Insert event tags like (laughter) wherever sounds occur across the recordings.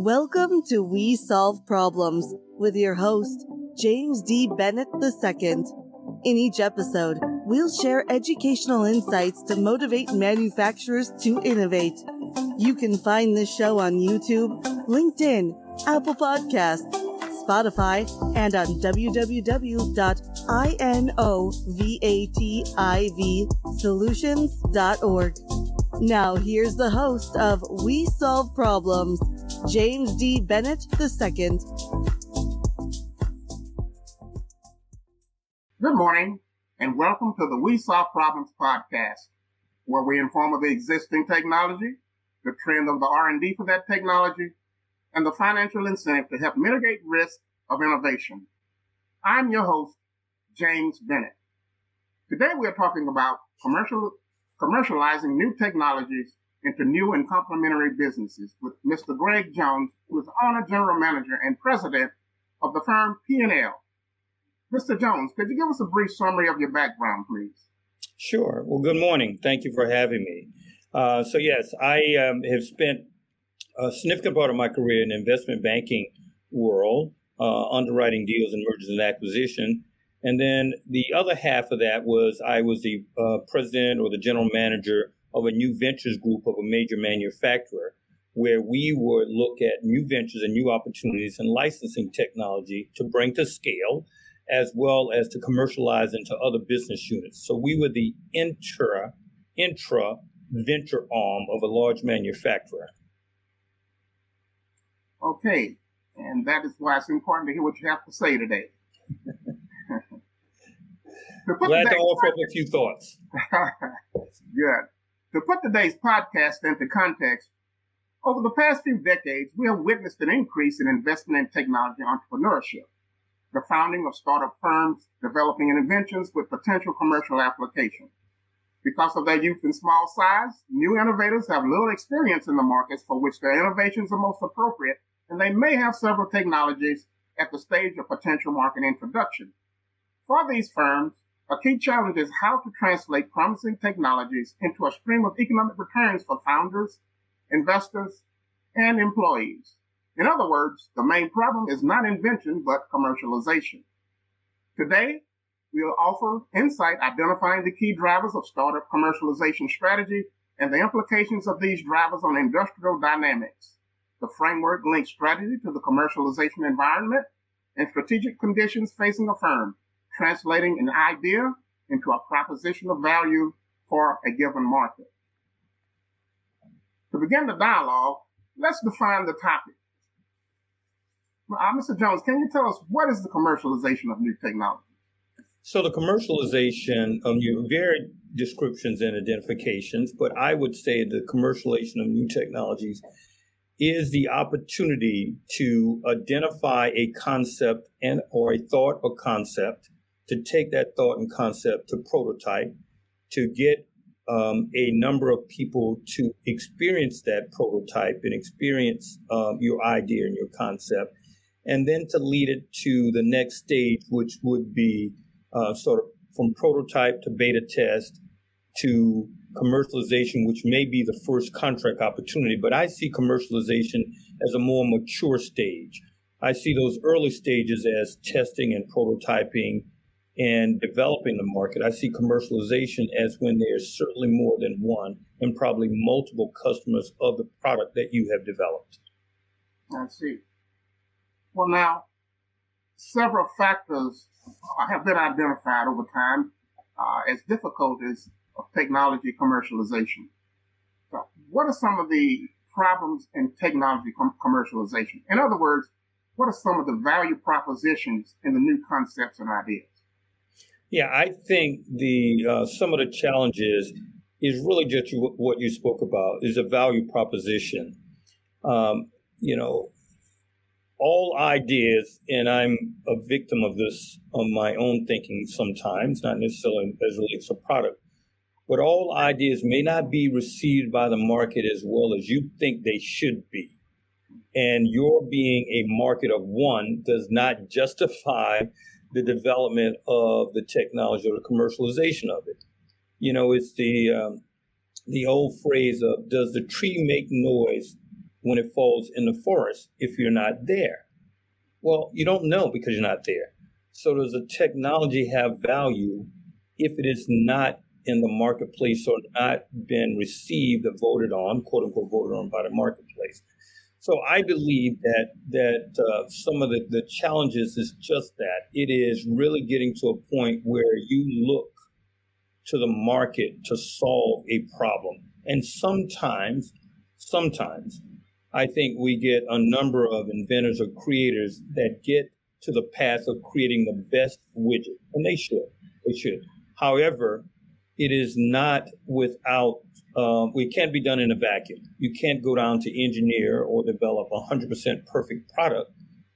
Welcome to We Solve Problems with your host, James D. Bennett II. In each episode, we'll share educational insights to motivate manufacturers to innovate. You can find this show on YouTube, LinkedIn, Apple Podcasts, Spotify, and on www.inovativsolutions.org. Now, here's the host of We Solve Problems, James D. Bennett II. Good morning, and welcome to the We Solve Problems podcast, where we inform of the existing technology, the trend of the R&D for that technology, and the financial incentive to help mitigate risk of innovation. I'm your host, James Bennett. Today we're talking about commercial, commercializing new technologies into new and complementary businesses with Mr. Greg Jones, who is owner, general manager, and president of the firm P&L. Mr. Jones, could you give us a brief summary of your background, please? Sure. Well, good morning. Thank you for having me. Uh, so, yes, I um, have spent a significant part of my career in the investment banking world, uh, underwriting deals and mergers and acquisition. And then the other half of that was I was the uh, president or the general manager of a new ventures group of a major manufacturer, where we would look at new ventures and new opportunities and licensing technology to bring to scale, as well as to commercialize into other business units. So we were the intra intra venture arm of a large manufacturer. Okay, and that is why it's important to hear what you have to say today. (laughs) Glad to offer up a few thoughts. (laughs) Good. To put today's podcast into context, over the past few decades, we have witnessed an increase in investment in technology entrepreneurship. The founding of startup firms developing inventions with potential commercial application. Because of their youth and small size, new innovators have little experience in the markets for which their innovations are most appropriate, and they may have several technologies at the stage of potential market introduction. For these firms, a key challenge is how to translate promising technologies into a stream of economic returns for founders, investors, and employees. In other words, the main problem is not invention, but commercialization. Today, we'll offer insight identifying the key drivers of startup commercialization strategy and the implications of these drivers on industrial dynamics. The framework links strategy to the commercialization environment and strategic conditions facing a firm translating an idea into a proposition of value for a given market. To begin the dialogue, let's define the topic. Uh, Mr. Jones, can you tell us what is the commercialization of new technology? So the commercialization of new varied descriptions and identifications, but I would say the commercialization of new technologies is the opportunity to identify a concept and or a thought or concept to take that thought and concept to prototype, to get um, a number of people to experience that prototype and experience um, your idea and your concept, and then to lead it to the next stage, which would be uh, sort of from prototype to beta test to commercialization, which may be the first contract opportunity. But I see commercialization as a more mature stage. I see those early stages as testing and prototyping and developing the market. I see commercialization as when there's certainly more than one and probably multiple customers of the product that you have developed. I see. Well, now, several factors have been identified over time uh, as difficulties of technology commercialization. So what are some of the problems in technology com- commercialization? In other words, what are some of the value propositions in the new concepts and ideas? Yeah, I think the uh, some of the challenges is really just what you spoke about is a value proposition. Um, you know, all ideas, and I'm a victim of this on my own thinking sometimes, not necessarily as relates to product, but all ideas may not be received by the market as well as you think they should be. And your being a market of one does not justify the development of the technology or the commercialization of it. You know, it's the um, the old phrase of "Does the tree make noise when it falls in the forest if you're not there? Well, you don't know because you're not there. So does the technology have value if it is not in the marketplace or not been received or voted on, quote unquote, voted on by the marketplace? So I believe that that uh, some of the, the challenges is just that it is really getting to a point where you look to the market to solve a problem, and sometimes, sometimes, I think we get a number of inventors or creators that get to the path of creating the best widget, and they should, they should. However, it is not without um, can't be done in a vacuum. You can't go down to engineer or develop a 100% perfect product,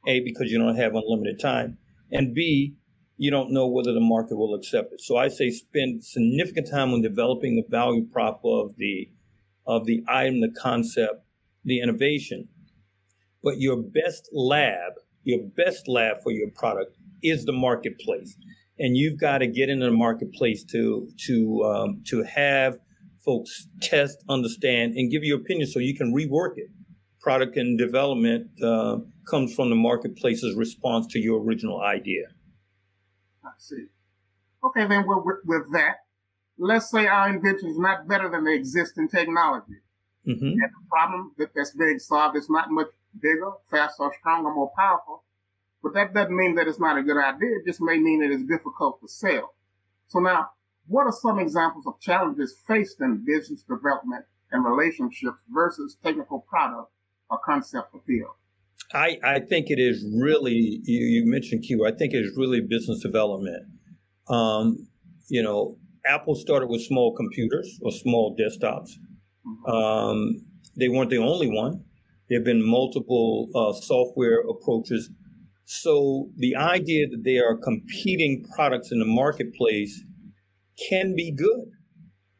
A, because you don't have unlimited time, and B, you don't know whether the market will accept it. So I say spend significant time on developing the value prop of the of the item, the concept, the innovation. But your best lab, your best lab for your product is the marketplace, and you've got to get into the marketplace to to um, to have folks test, understand, and give you opinion so you can rework it. Product and development uh, comes from the marketplace's response to your original idea. I see. Okay, then with, with that, let's say our invention is not better than the existing technology. Mm-hmm. And the problem that, that's being solved is not much bigger, faster, stronger, more powerful. But that doesn't mean that it's not a good idea. It just may mean that it's difficult to sell. So now, what are some examples of challenges faced in business development and relationships versus technical product or concept appeal? I, I think it is really, you, you mentioned Q, I think it is really business development. Um, you know, Apple started with small computers or small desktops. Mm-hmm. Um, they weren't the only one. There have been multiple uh, software approaches. So the idea that they are competing products in the marketplace can be good.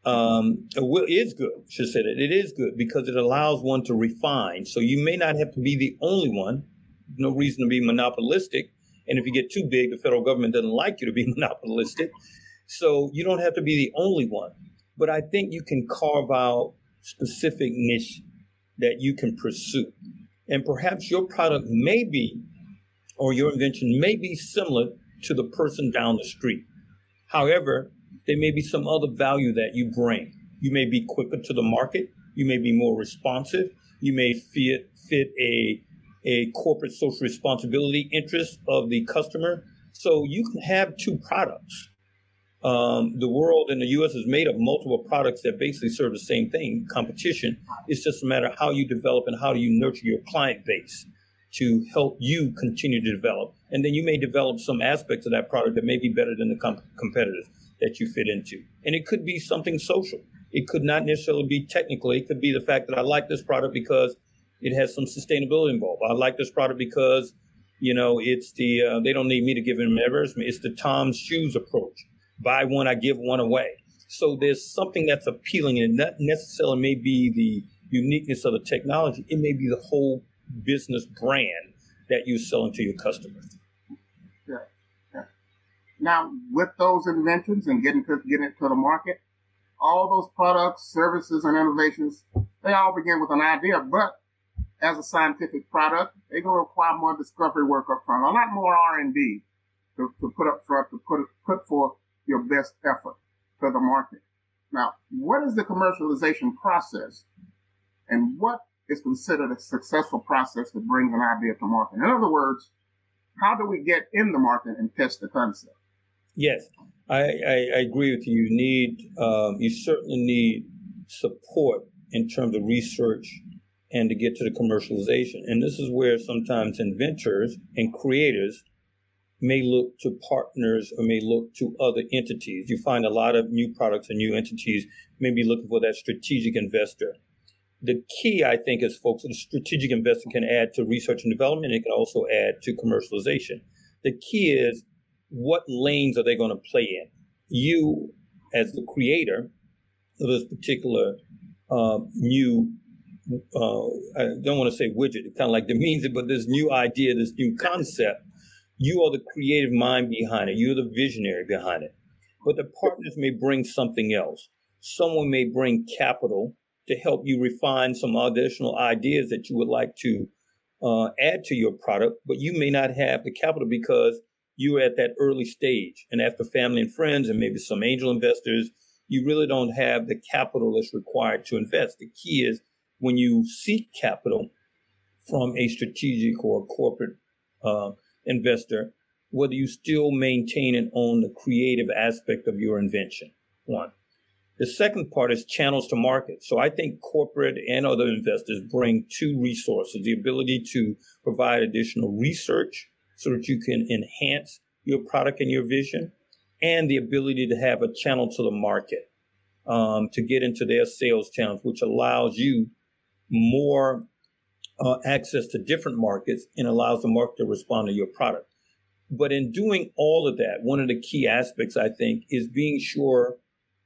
Um, is good, should say that it is good because it allows one to refine. So you may not have to be the only one. No reason to be monopolistic. And if you get too big, the federal government doesn't like you to be (laughs) monopolistic. So you don't have to be the only one. But I think you can carve out specific niche that you can pursue. And perhaps your product may be, or your invention may be similar to the person down the street. However, there may be some other value that you bring. You may be quicker to the market. You may be more responsive. You may fit, fit a, a corporate social responsibility interest of the customer. So you can have two products. Um, the world in the U.S. is made of multiple products that basically serve the same thing, competition. It's just a matter of how you develop and how do you nurture your client base to help you continue to develop. And then you may develop some aspects of that product that may be better than the comp- competitors that you fit into. And it could be something social. It could not necessarily be technically. It could be the fact that I like this product because it has some sustainability involved. I like this product because, you know, it's the, uh, they don't need me to give them advertisement. It's the Tom's Shoes approach. Buy one, I give one away. So there's something that's appealing and not necessarily may be the uniqueness of the technology. It may be the whole business brand that you're selling to your customers. Now, with those inventions and getting to, getting it to the market, all those products, services, and innovations, they all begin with an idea, but as a scientific product, they're going to require more discovery work up front, a lot more R&D to, to put up front, to put, put forth your best effort to the market. Now, what is the commercialization process and what is considered a successful process that brings an idea to market? In other words, how do we get in the market and test the concept? Yes, I, I, I agree with you. You need, um, you certainly need support in terms of research and to get to the commercialization. And this is where sometimes inventors and creators may look to partners or may look to other entities. You find a lot of new products and new entities may be looking for that strategic investor. The key, I think, is folks, the strategic investor can add to research and development. It can also add to commercialization. The key is what lanes are they going to play in? You, as the creator of this particular uh, new, uh, I don't want to say widget, it kind of like demeans it, but this new idea, this new concept, you are the creative mind behind it. You're the visionary behind it. But the partners may bring something else. Someone may bring capital to help you refine some additional ideas that you would like to uh, add to your product, but you may not have the capital because you're at that early stage. And after family and friends and maybe some angel investors, you really don't have the capital that's required to invest. The key is when you seek capital from a strategic or a corporate uh, investor, whether you still maintain and own the creative aspect of your invention. One. The second part is channels to market. So I think corporate and other investors bring two resources the ability to provide additional research so that you can enhance your product and your vision, and the ability to have a channel to the market um, to get into their sales channels, which allows you more uh, access to different markets and allows the market to respond to your product. But in doing all of that, one of the key aspects, I think, is being sure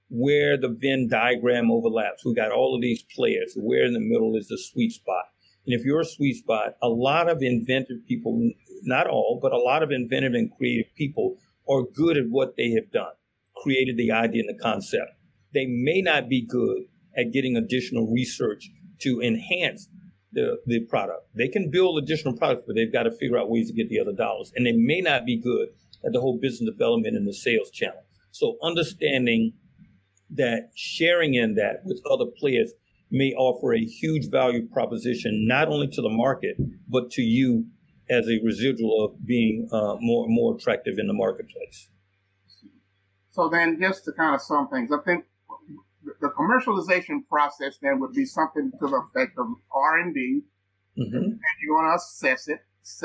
where the Venn diagram overlaps. We've got all of these players. Where in the middle is the sweet spot? And if you're a sweet spot, a lot of inventive people, not all, but a lot of inventive and creative people are good at what they have done, created the idea and the concept. They may not be good at getting additional research to enhance the, the product. They can build additional products, but they've got to figure out ways to get the other dollars. And they may not be good at the whole business development and the sales channel. So understanding that sharing in that with other players may offer a huge value proposition, not only to the market, but to you as a residual of being uh, more more attractive in the marketplace. So then, just to kind of sum things, I think the commercialization process then would be something to the effect of R and D, mm-hmm. and you want to assess it,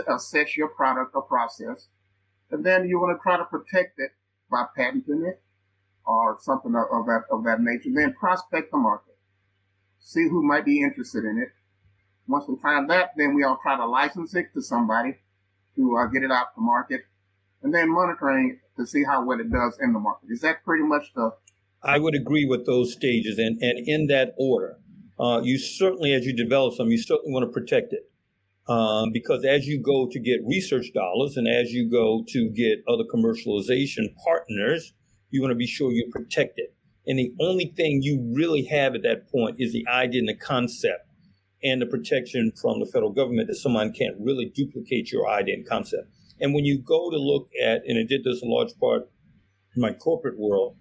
assess your product or process, and then you want to try to protect it by patenting it or something of, of that of that nature. Then prospect the market, see who might be interested in it. Once we find that, then we all try to license it to somebody to uh, get it out to market, and then monitoring to see how well it does in the market. Is that pretty much the I would agree with those stages, and, and in that order. Uh, you certainly, as you develop some, you certainly want to protect it. Um, because as you go to get research dollars and as you go to get other commercialization partners, you want to be sure you protect it. And the only thing you really have at that point is the idea and the concept and the protection from the federal government that someone can't really duplicate your idea and concept. And when you go to look at, and I did this in large part in my corporate world,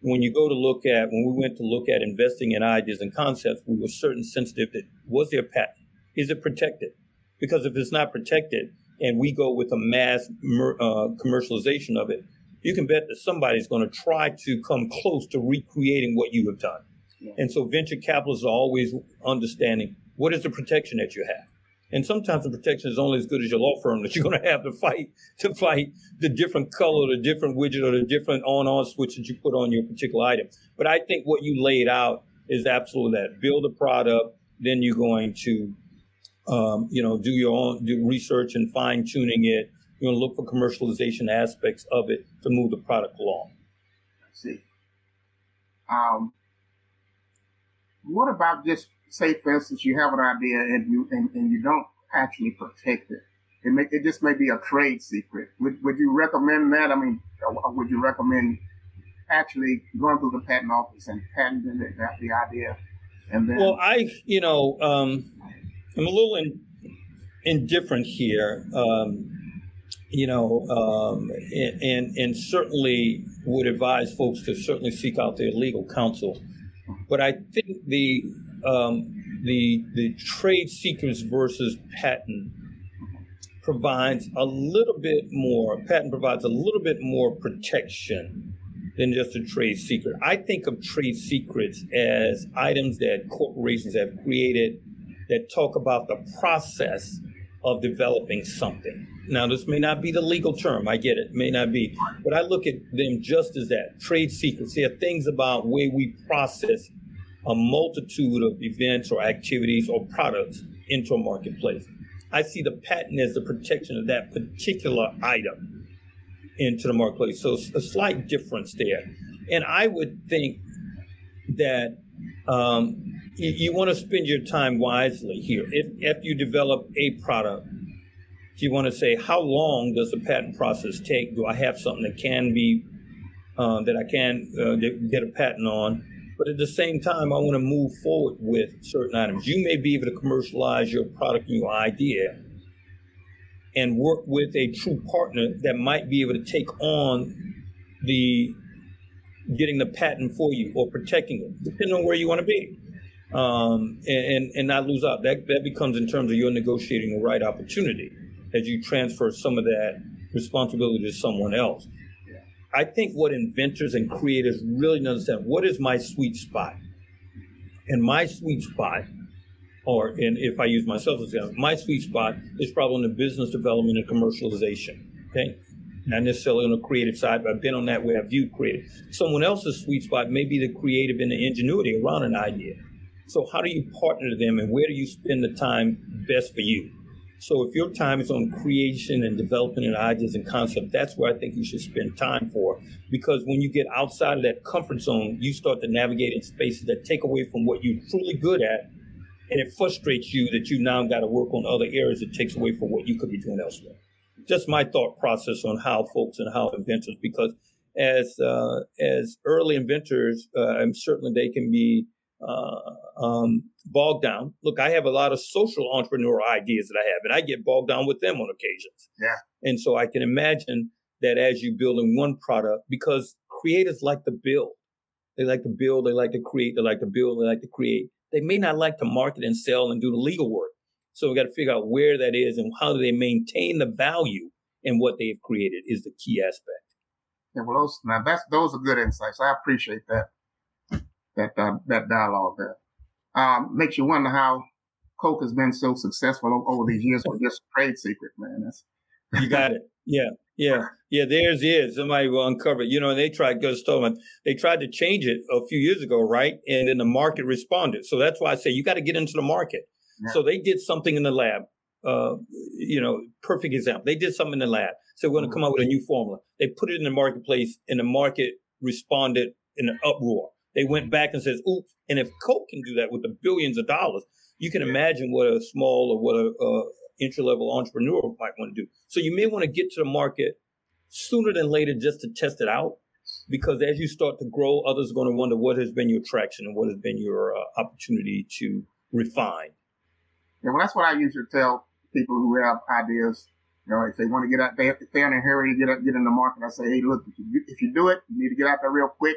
when you go to look at, when we went to look at investing in ideas and concepts, we were certain sensitive that was there a patent? Is it protected? Because if it's not protected and we go with a mass uh, commercialization of it, you can bet that somebody's going to try to come close to recreating what you have done. Yeah. And so venture capitalists are always understanding what is the protection that you have. And sometimes the protection is only as good as your law firm that you're going to have to fight to fight the different color, the different widget, or the different on-on switch that you put on your particular item. But I think what you laid out is absolutely that: build a product, then you're going to, um, you know, do your own do research and fine tuning it. You're going to look for commercialization aspects of it to move the product along. I see. Um, what about just say, for instance, you have an idea and you and, and you don't actually protect it. It may, it just may be a trade secret. Would would you recommend that? I mean, would you recommend actually going through the patent office and patenting the, the idea? And then, well, I you know um, I'm a little in, indifferent here. Um, you know, um, and, and, and certainly would advise folks to certainly seek out their legal counsel. But I think the um, the the trade secrets versus patent provides a little bit more. Patent provides a little bit more protection than just a trade secret. I think of trade secrets as items that corporations have created that talk about the process of developing something. Now, this may not be the legal term, I get it, may not be, but I look at them just as that trade secrets. They are things about way we process a multitude of events or activities or products into a marketplace. I see the patent as the protection of that particular item into the marketplace. So a slight difference there. And I would think that um, you, want to spend your time wisely here. If, if you develop a product, do you want to say, how long does the patent process take? Do I have something that can be, uh, that I can uh, get a patent on? But at the same time, I want to move forward with certain items. You may be able to commercialize your product and your idea and work with a true partner that might be able to take on the getting the patent for you or protecting it, depending on where you want to be. Um, and, and, not lose out. That that becomes in terms of your negotiating the right opportunity as you transfer some of that responsibility to someone else. I think what inventors and creators really understand what is my sweet spot? And my sweet spot, or and if I use myself as example, my sweet spot is probably in the business development and commercialization. Okay. Not necessarily on the creative side, but I've been on that where I view creative. Someone else's sweet spot may be the creative and the ingenuity around an idea. So how do you partner them and where do you spend the time best for you? So if your time is on creation and developing and ideas and concept, that's where I think you should spend time for. Because when you get outside of that comfort zone, you start to navigate in spaces that take away from what you're truly good at. And it frustrates you that you now got to work on other areas that takes away from what you could be doing elsewhere. Just my thought process on how folks and how inventors, because as uh, as early inventors, uh, and certainly they can be uh, um, bogged down. Look, I have a lot of social entrepreneurial ideas that I have, and I get bogged down with them on occasions. Yeah. And so I can imagine that as you building one product, because creators like to build, they like to build, they like to create, they like to build, they like to create. They may not like to market and sell and do the legal work. So we got to figure out where that is and how do they maintain the value in what they've created is the key aspect. Yeah, well, those now that's those are good insights. I appreciate that that uh, that dialogue there. Um, makes you wonder how Coke has been so successful over these years with just trade secret, man. That's you got it. Yeah, yeah, yeah. There's is somebody will uncover it. You know, they tried Gustoman. They tried to change it a few years ago, right? And then the market responded. So that's why I say you got to get into the market. Yeah. So they did something in the lab. Uh, you know, perfect example. They did something in the lab. So we're going to mm-hmm. come up with a new formula. They put it in the marketplace, and the market responded in an uproar. They went back and says, "Oops!" And if Coke can do that with the billions of dollars, you can imagine what a small or what a uh, entry level entrepreneur might want to do. So you may want to get to the market sooner than later just to test it out, because as you start to grow, others are going to wonder what has been your traction and what has been your uh, opportunity to refine. Yeah, well, that's what I usually tell people who have ideas. You know, if they want to get out, they, if they're in a hurry to get up, get in the market, I say, hey, look, if you, if you do it, you need to get out there real quick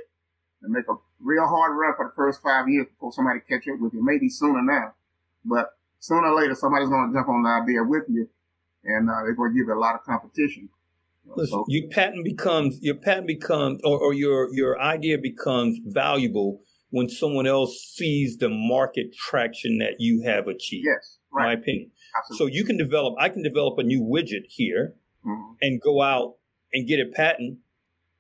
and make a real hard run for the first five years before somebody catch up with you. Maybe sooner now, but sooner or later somebody's going to jump on the idea with you, and uh, they're going to give you a lot of competition. Listen, so, your patent becomes your patent becomes or, or your your idea becomes valuable when someone else sees the market traction that you have achieved. Yes, right. My opinion. Absolutely. So you can develop. I can develop a new widget here mm-hmm. and go out and get a patent,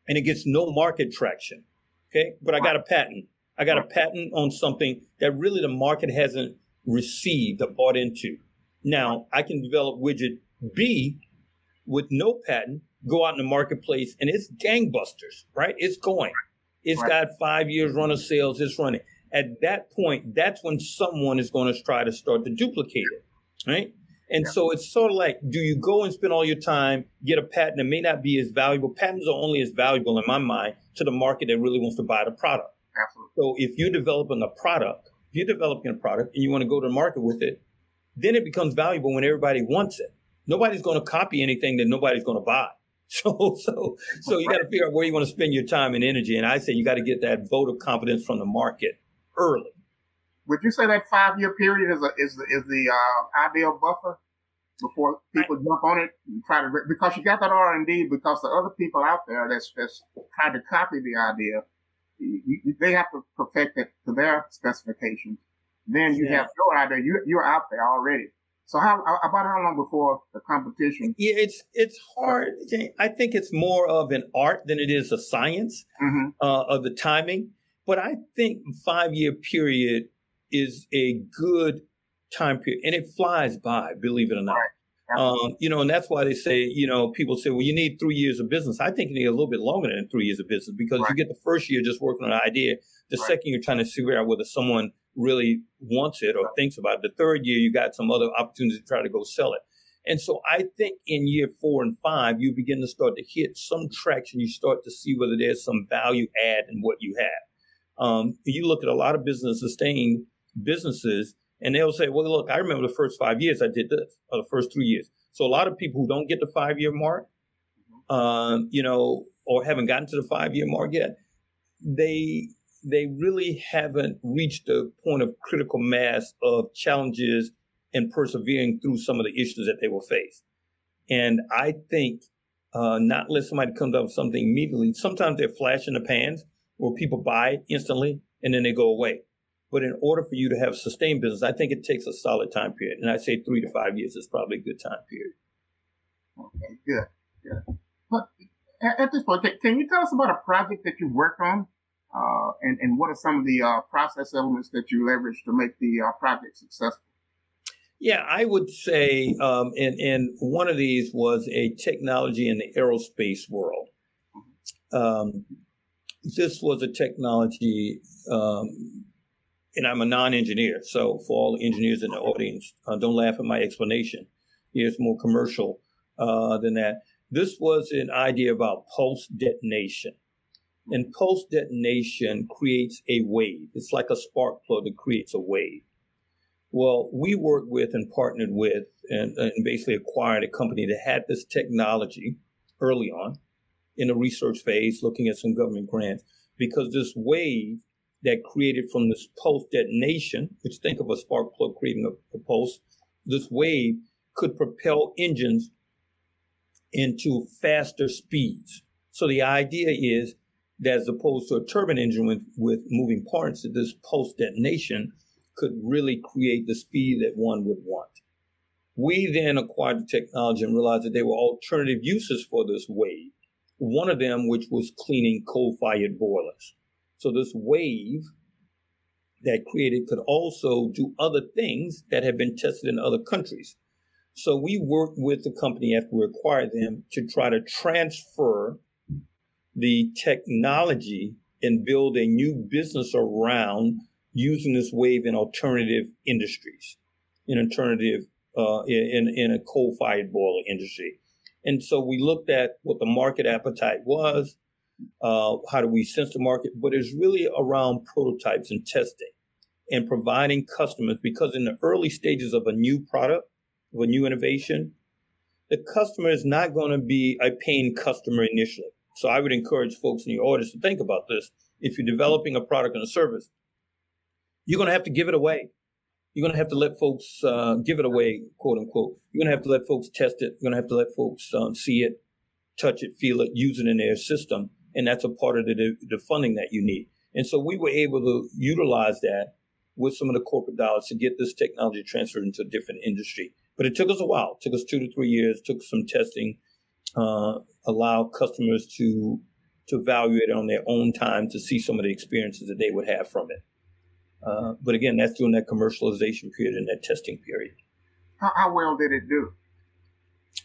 and it gets no market traction. Okay. But I got a patent. I got a patent on something that really the market hasn't received or bought into. Now I can develop widget B with no patent, go out in the marketplace and it's gangbusters, right? It's going. It's right. got five years run of sales. It's running. At that point, that's when someone is going to try to start to duplicate it, right? And yeah. so it's sort of like, do you go and spend all your time, get a patent that may not be as valuable? Patents are only as valuable in my mind to the market that really wants to buy the product. Absolutely. So if you're developing a product, if you're developing a product and you want to go to the market with it, then it becomes valuable when everybody wants it. Nobody's going to copy anything that nobody's going to buy. (laughs) So, so, so you got to figure out where you want to spend your time and energy. And I say you got to get that vote of confidence from the market early would you say that five year period is a, is the, is the uh, ideal buffer before people jump on it and try to because you got that R and D because the other people out there that's that's trying to copy the idea, you, you, they have to perfect it to their specifications. Then you yeah. have your idea. You you're out there already. So how about how long before the competition? Yeah, it's it's hard. I think it's more of an art than it is a science mm-hmm. uh, of the timing. But I think five year period is a good time period, and it flies by, believe it or not. Right. Um, you know, and that's why they say, you know, people say, well, you need three years of business. I think you need a little bit longer than three years of business because right. you get the first year just working on an idea. The right. second you're trying to figure out whether someone really wants it or thinks about it. The third year, you got some other opportunities to try to go sell it. And so I think in year four and five, you begin to start to hit some traction. You start to see whether there's some value add in what you have. Um, you look at a lot of business sustained businesses, and they'll say, "Well, look, I remember the first five years I did this, or the first three years." So a lot of people who don't get the five year mark, um, you know, or haven't gotten to the five year mark yet, they they really haven't reached a point of critical mass of challenges and persevering through some of the issues that they will face. And I think uh, not let somebody comes up with something immediately. Sometimes they're flash in the pans where people buy it instantly and then they go away. But in order for you to have sustained business, I think it takes a solid time period. And I say three to five years is probably a good time period. Okay, good, good. But at this point, can you tell us about a project that you worked on? Uh, and, and what are some of the uh, process elements that you leverage to make the uh, project successful? Yeah, I would say, um, and, and one of these was a technology in the aerospace world. Um, this was a technology, um, and I'm a non-engineer, so for all the engineers in the audience, uh, don't laugh at my explanation. It's more commercial uh, than that. This was an idea about pulse detonation. And pulse detonation creates a wave. It's like a spark plug that creates a wave. Well, we worked with and partnered with and, and, basically acquired a company that had this technology early on in the research phase, looking at some government grants, because this wave that created from this pulse detonation, which think of a spark plug creating a, a pulse, this wave could propel engines into faster speeds. So the idea is as opposed to a turbine engine with, with moving parts, that this pulse detonation could really create the speed that one would want. We then acquired the technology and realized that there were alternative uses for this wave. One of them, which was cleaning coal fired boilers. So this wave that created could also do other things that have been tested in other countries. So we worked with the company after we acquired them to try to transfer the technology and build a new business around using this wave in alternative industries, in alternative, uh, in, in a coal fired boiler industry. And so we looked at what the market appetite was, uh, how do we sense the market, but it's really around prototypes and testing and providing customers because in the early stages of a new product, of a new innovation, the customer is not going to be a paying customer initially. So I would encourage folks in your audience to think about this. If you're developing a product and a service, you're going to have to give it away. You're going to have to let folks uh, give it away, quote unquote. You're going to have to let folks test it. You're going to have to let folks um, see it, touch it, feel it, use it in their system. And that's a part of the, the funding that you need. And so we were able to utilize that with some of the corporate dollars to get this technology transferred into a different industry. But it took us a while. It took us two to three years, took some testing, uh, allow customers to to evaluate it on their own time to see some of the experiences that they would have from it. Uh, but again, that's during that commercialization period and that testing period. How, how, well did it do?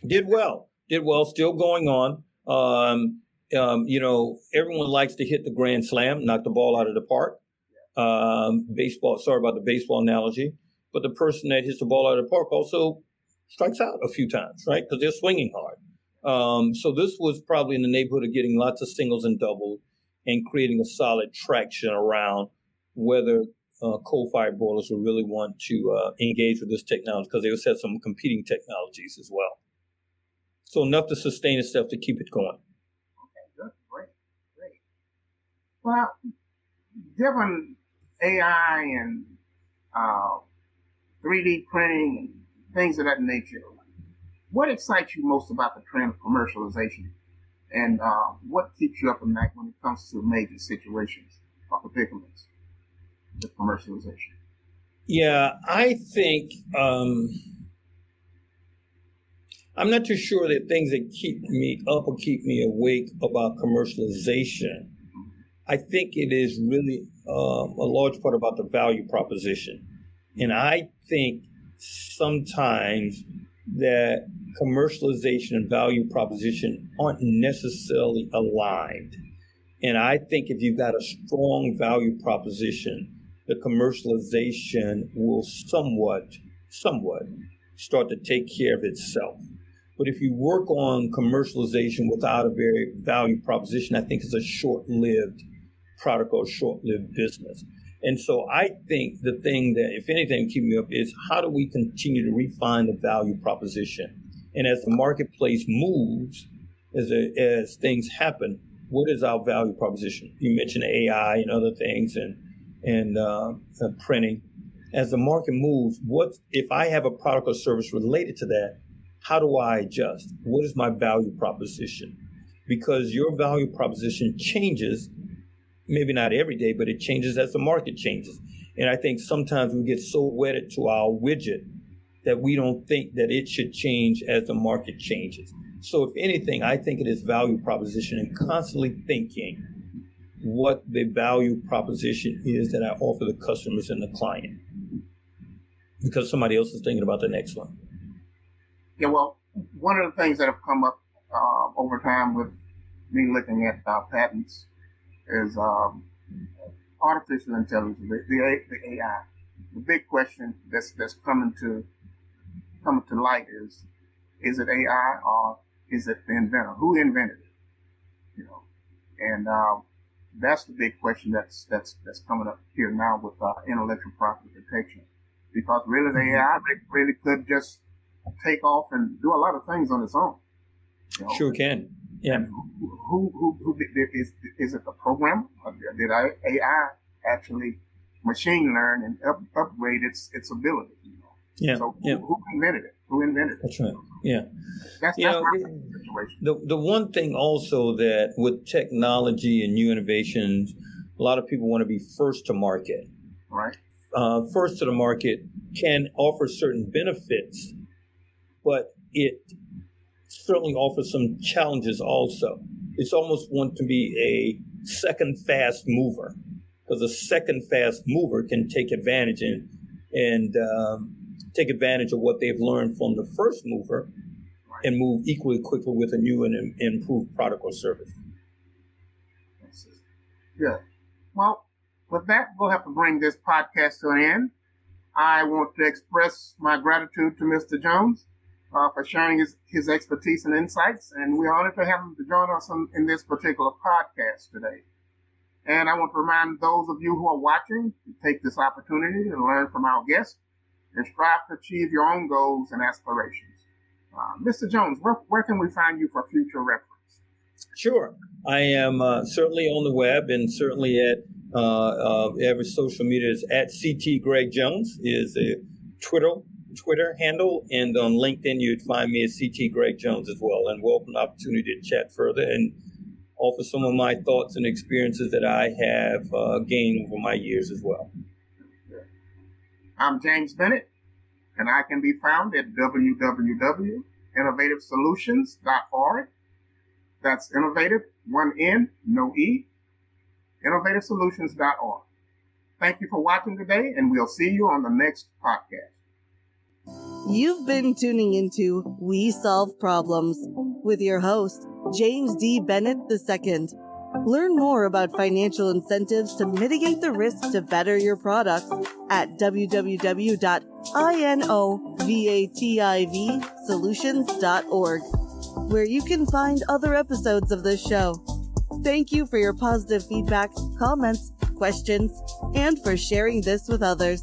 Did well. Did well. Still going on. Um, um, you know, everyone likes to hit the grand slam, knock the ball out of the park. Um, baseball. Sorry about the baseball analogy, but the person that hits the ball out of the park also strikes out a few times, right? Because they're swinging hard. Um, so this was probably in the neighborhood of getting lots of singles and doubles and creating a solid traction around whether uh, coal-fired boilers would really want to uh, engage with this technology because they also had some competing technologies as well. So enough to sustain itself to keep it going. Okay, great, great. Well, given AI and uh, 3D printing and things of that nature, what excites you most about the trend of commercialization? And uh, what keeps you up at night when it comes to major situations or predicaments? the commercialization? Yeah, I think um, I'm not too sure that things that keep me up or keep me awake about commercialization. I think it is really um, a large part about the value proposition. And I think sometimes that commercialization and value proposition aren't necessarily aligned. And I think if you've got a strong value proposition, the commercialization will somewhat, somewhat start to take care of itself. But if you work on commercialization without a very value proposition, I think it's a short lived product or short lived business. And so I think the thing that, if anything, keep me up is how do we continue to refine the value proposition? And as the marketplace moves, as, a, as things happen, what is our value proposition? You mentioned AI and other things and, and uh, uh, printing. As the market moves, what if I have a product or service related to that? How do I adjust? What is my value proposition? Because your value proposition changes maybe not every day, but it changes as the market changes. And I think sometimes we get so wedded to our widget that we don't think that it should change as the market changes. So, if anything, I think it is value proposition and constantly thinking what the value proposition is that I offer the customers and the client because somebody else is thinking about the next one. Yeah, well, one of the things that have come up uh, over time with me looking at uh, patents is um, artificial intelligence, the, the, AI. The big question that's that's coming to coming to light is is it AI or is it the inventor? Who invented it? You know, and um, that's the big question that's that's that's coming up here now with uh, intellectual property protection, because really the mm-hmm. AI really could just take off and do a lot of things on its own. You know? Sure can. Yeah. Who, who, who, who did, is, is it the program? Did AI actually machine learn and up, upgrade its, its ability? Yeah. So yeah. Who, who, invented it? Who invented it? That's right. Yeah. That's, you that's know, situation. The, the one thing also that with technology and new innovations, a lot of people want to be first to market. Right. Uh, first to the market can offer certain benefits, but it certainly offers some challenges also. It's almost want to be a second fast mover because a second fast mover can take advantage and and um, take advantage of what they've learned from the first mover and move equally quickly with a new and improved product or service. Yeah. Well, with that, we'll have to bring this podcast to an end. I want to express my gratitude to Mr. Jones uh, for sharing his, his expertise and insights. And we're honored to have him to join us in, in this particular podcast today. And I want to remind those of you who are watching to take this opportunity to learn from our guests and strive to achieve your own goals and aspirations. Uh, Mr. Jones, where, where can we find you for future reference? Sure. I am uh, certainly on the web and certainly at uh, uh every social media is at CT Greg Jones is a Twitter Twitter handle, and on LinkedIn, you'd find me as CT Greg Jones as well. And welcome the opportunity to chat further and offer some of my thoughts and experiences that I have uh, gained over my years as well. I'm James Bennett, and I can be found at www.inovativsolutions.org. That's innovative, one N, no E, inovativsolutions.org. Thank you for watching today, and we'll see you on the next podcast. You've been tuning into We Solve Problems with your host, James D. Bennett II. Learn more about financial incentives to mitigate the risk to better your products at www.inovativsolutions.org, where you can find other episodes of this show. Thank you for your positive feedback, comments, questions, and for sharing this with others.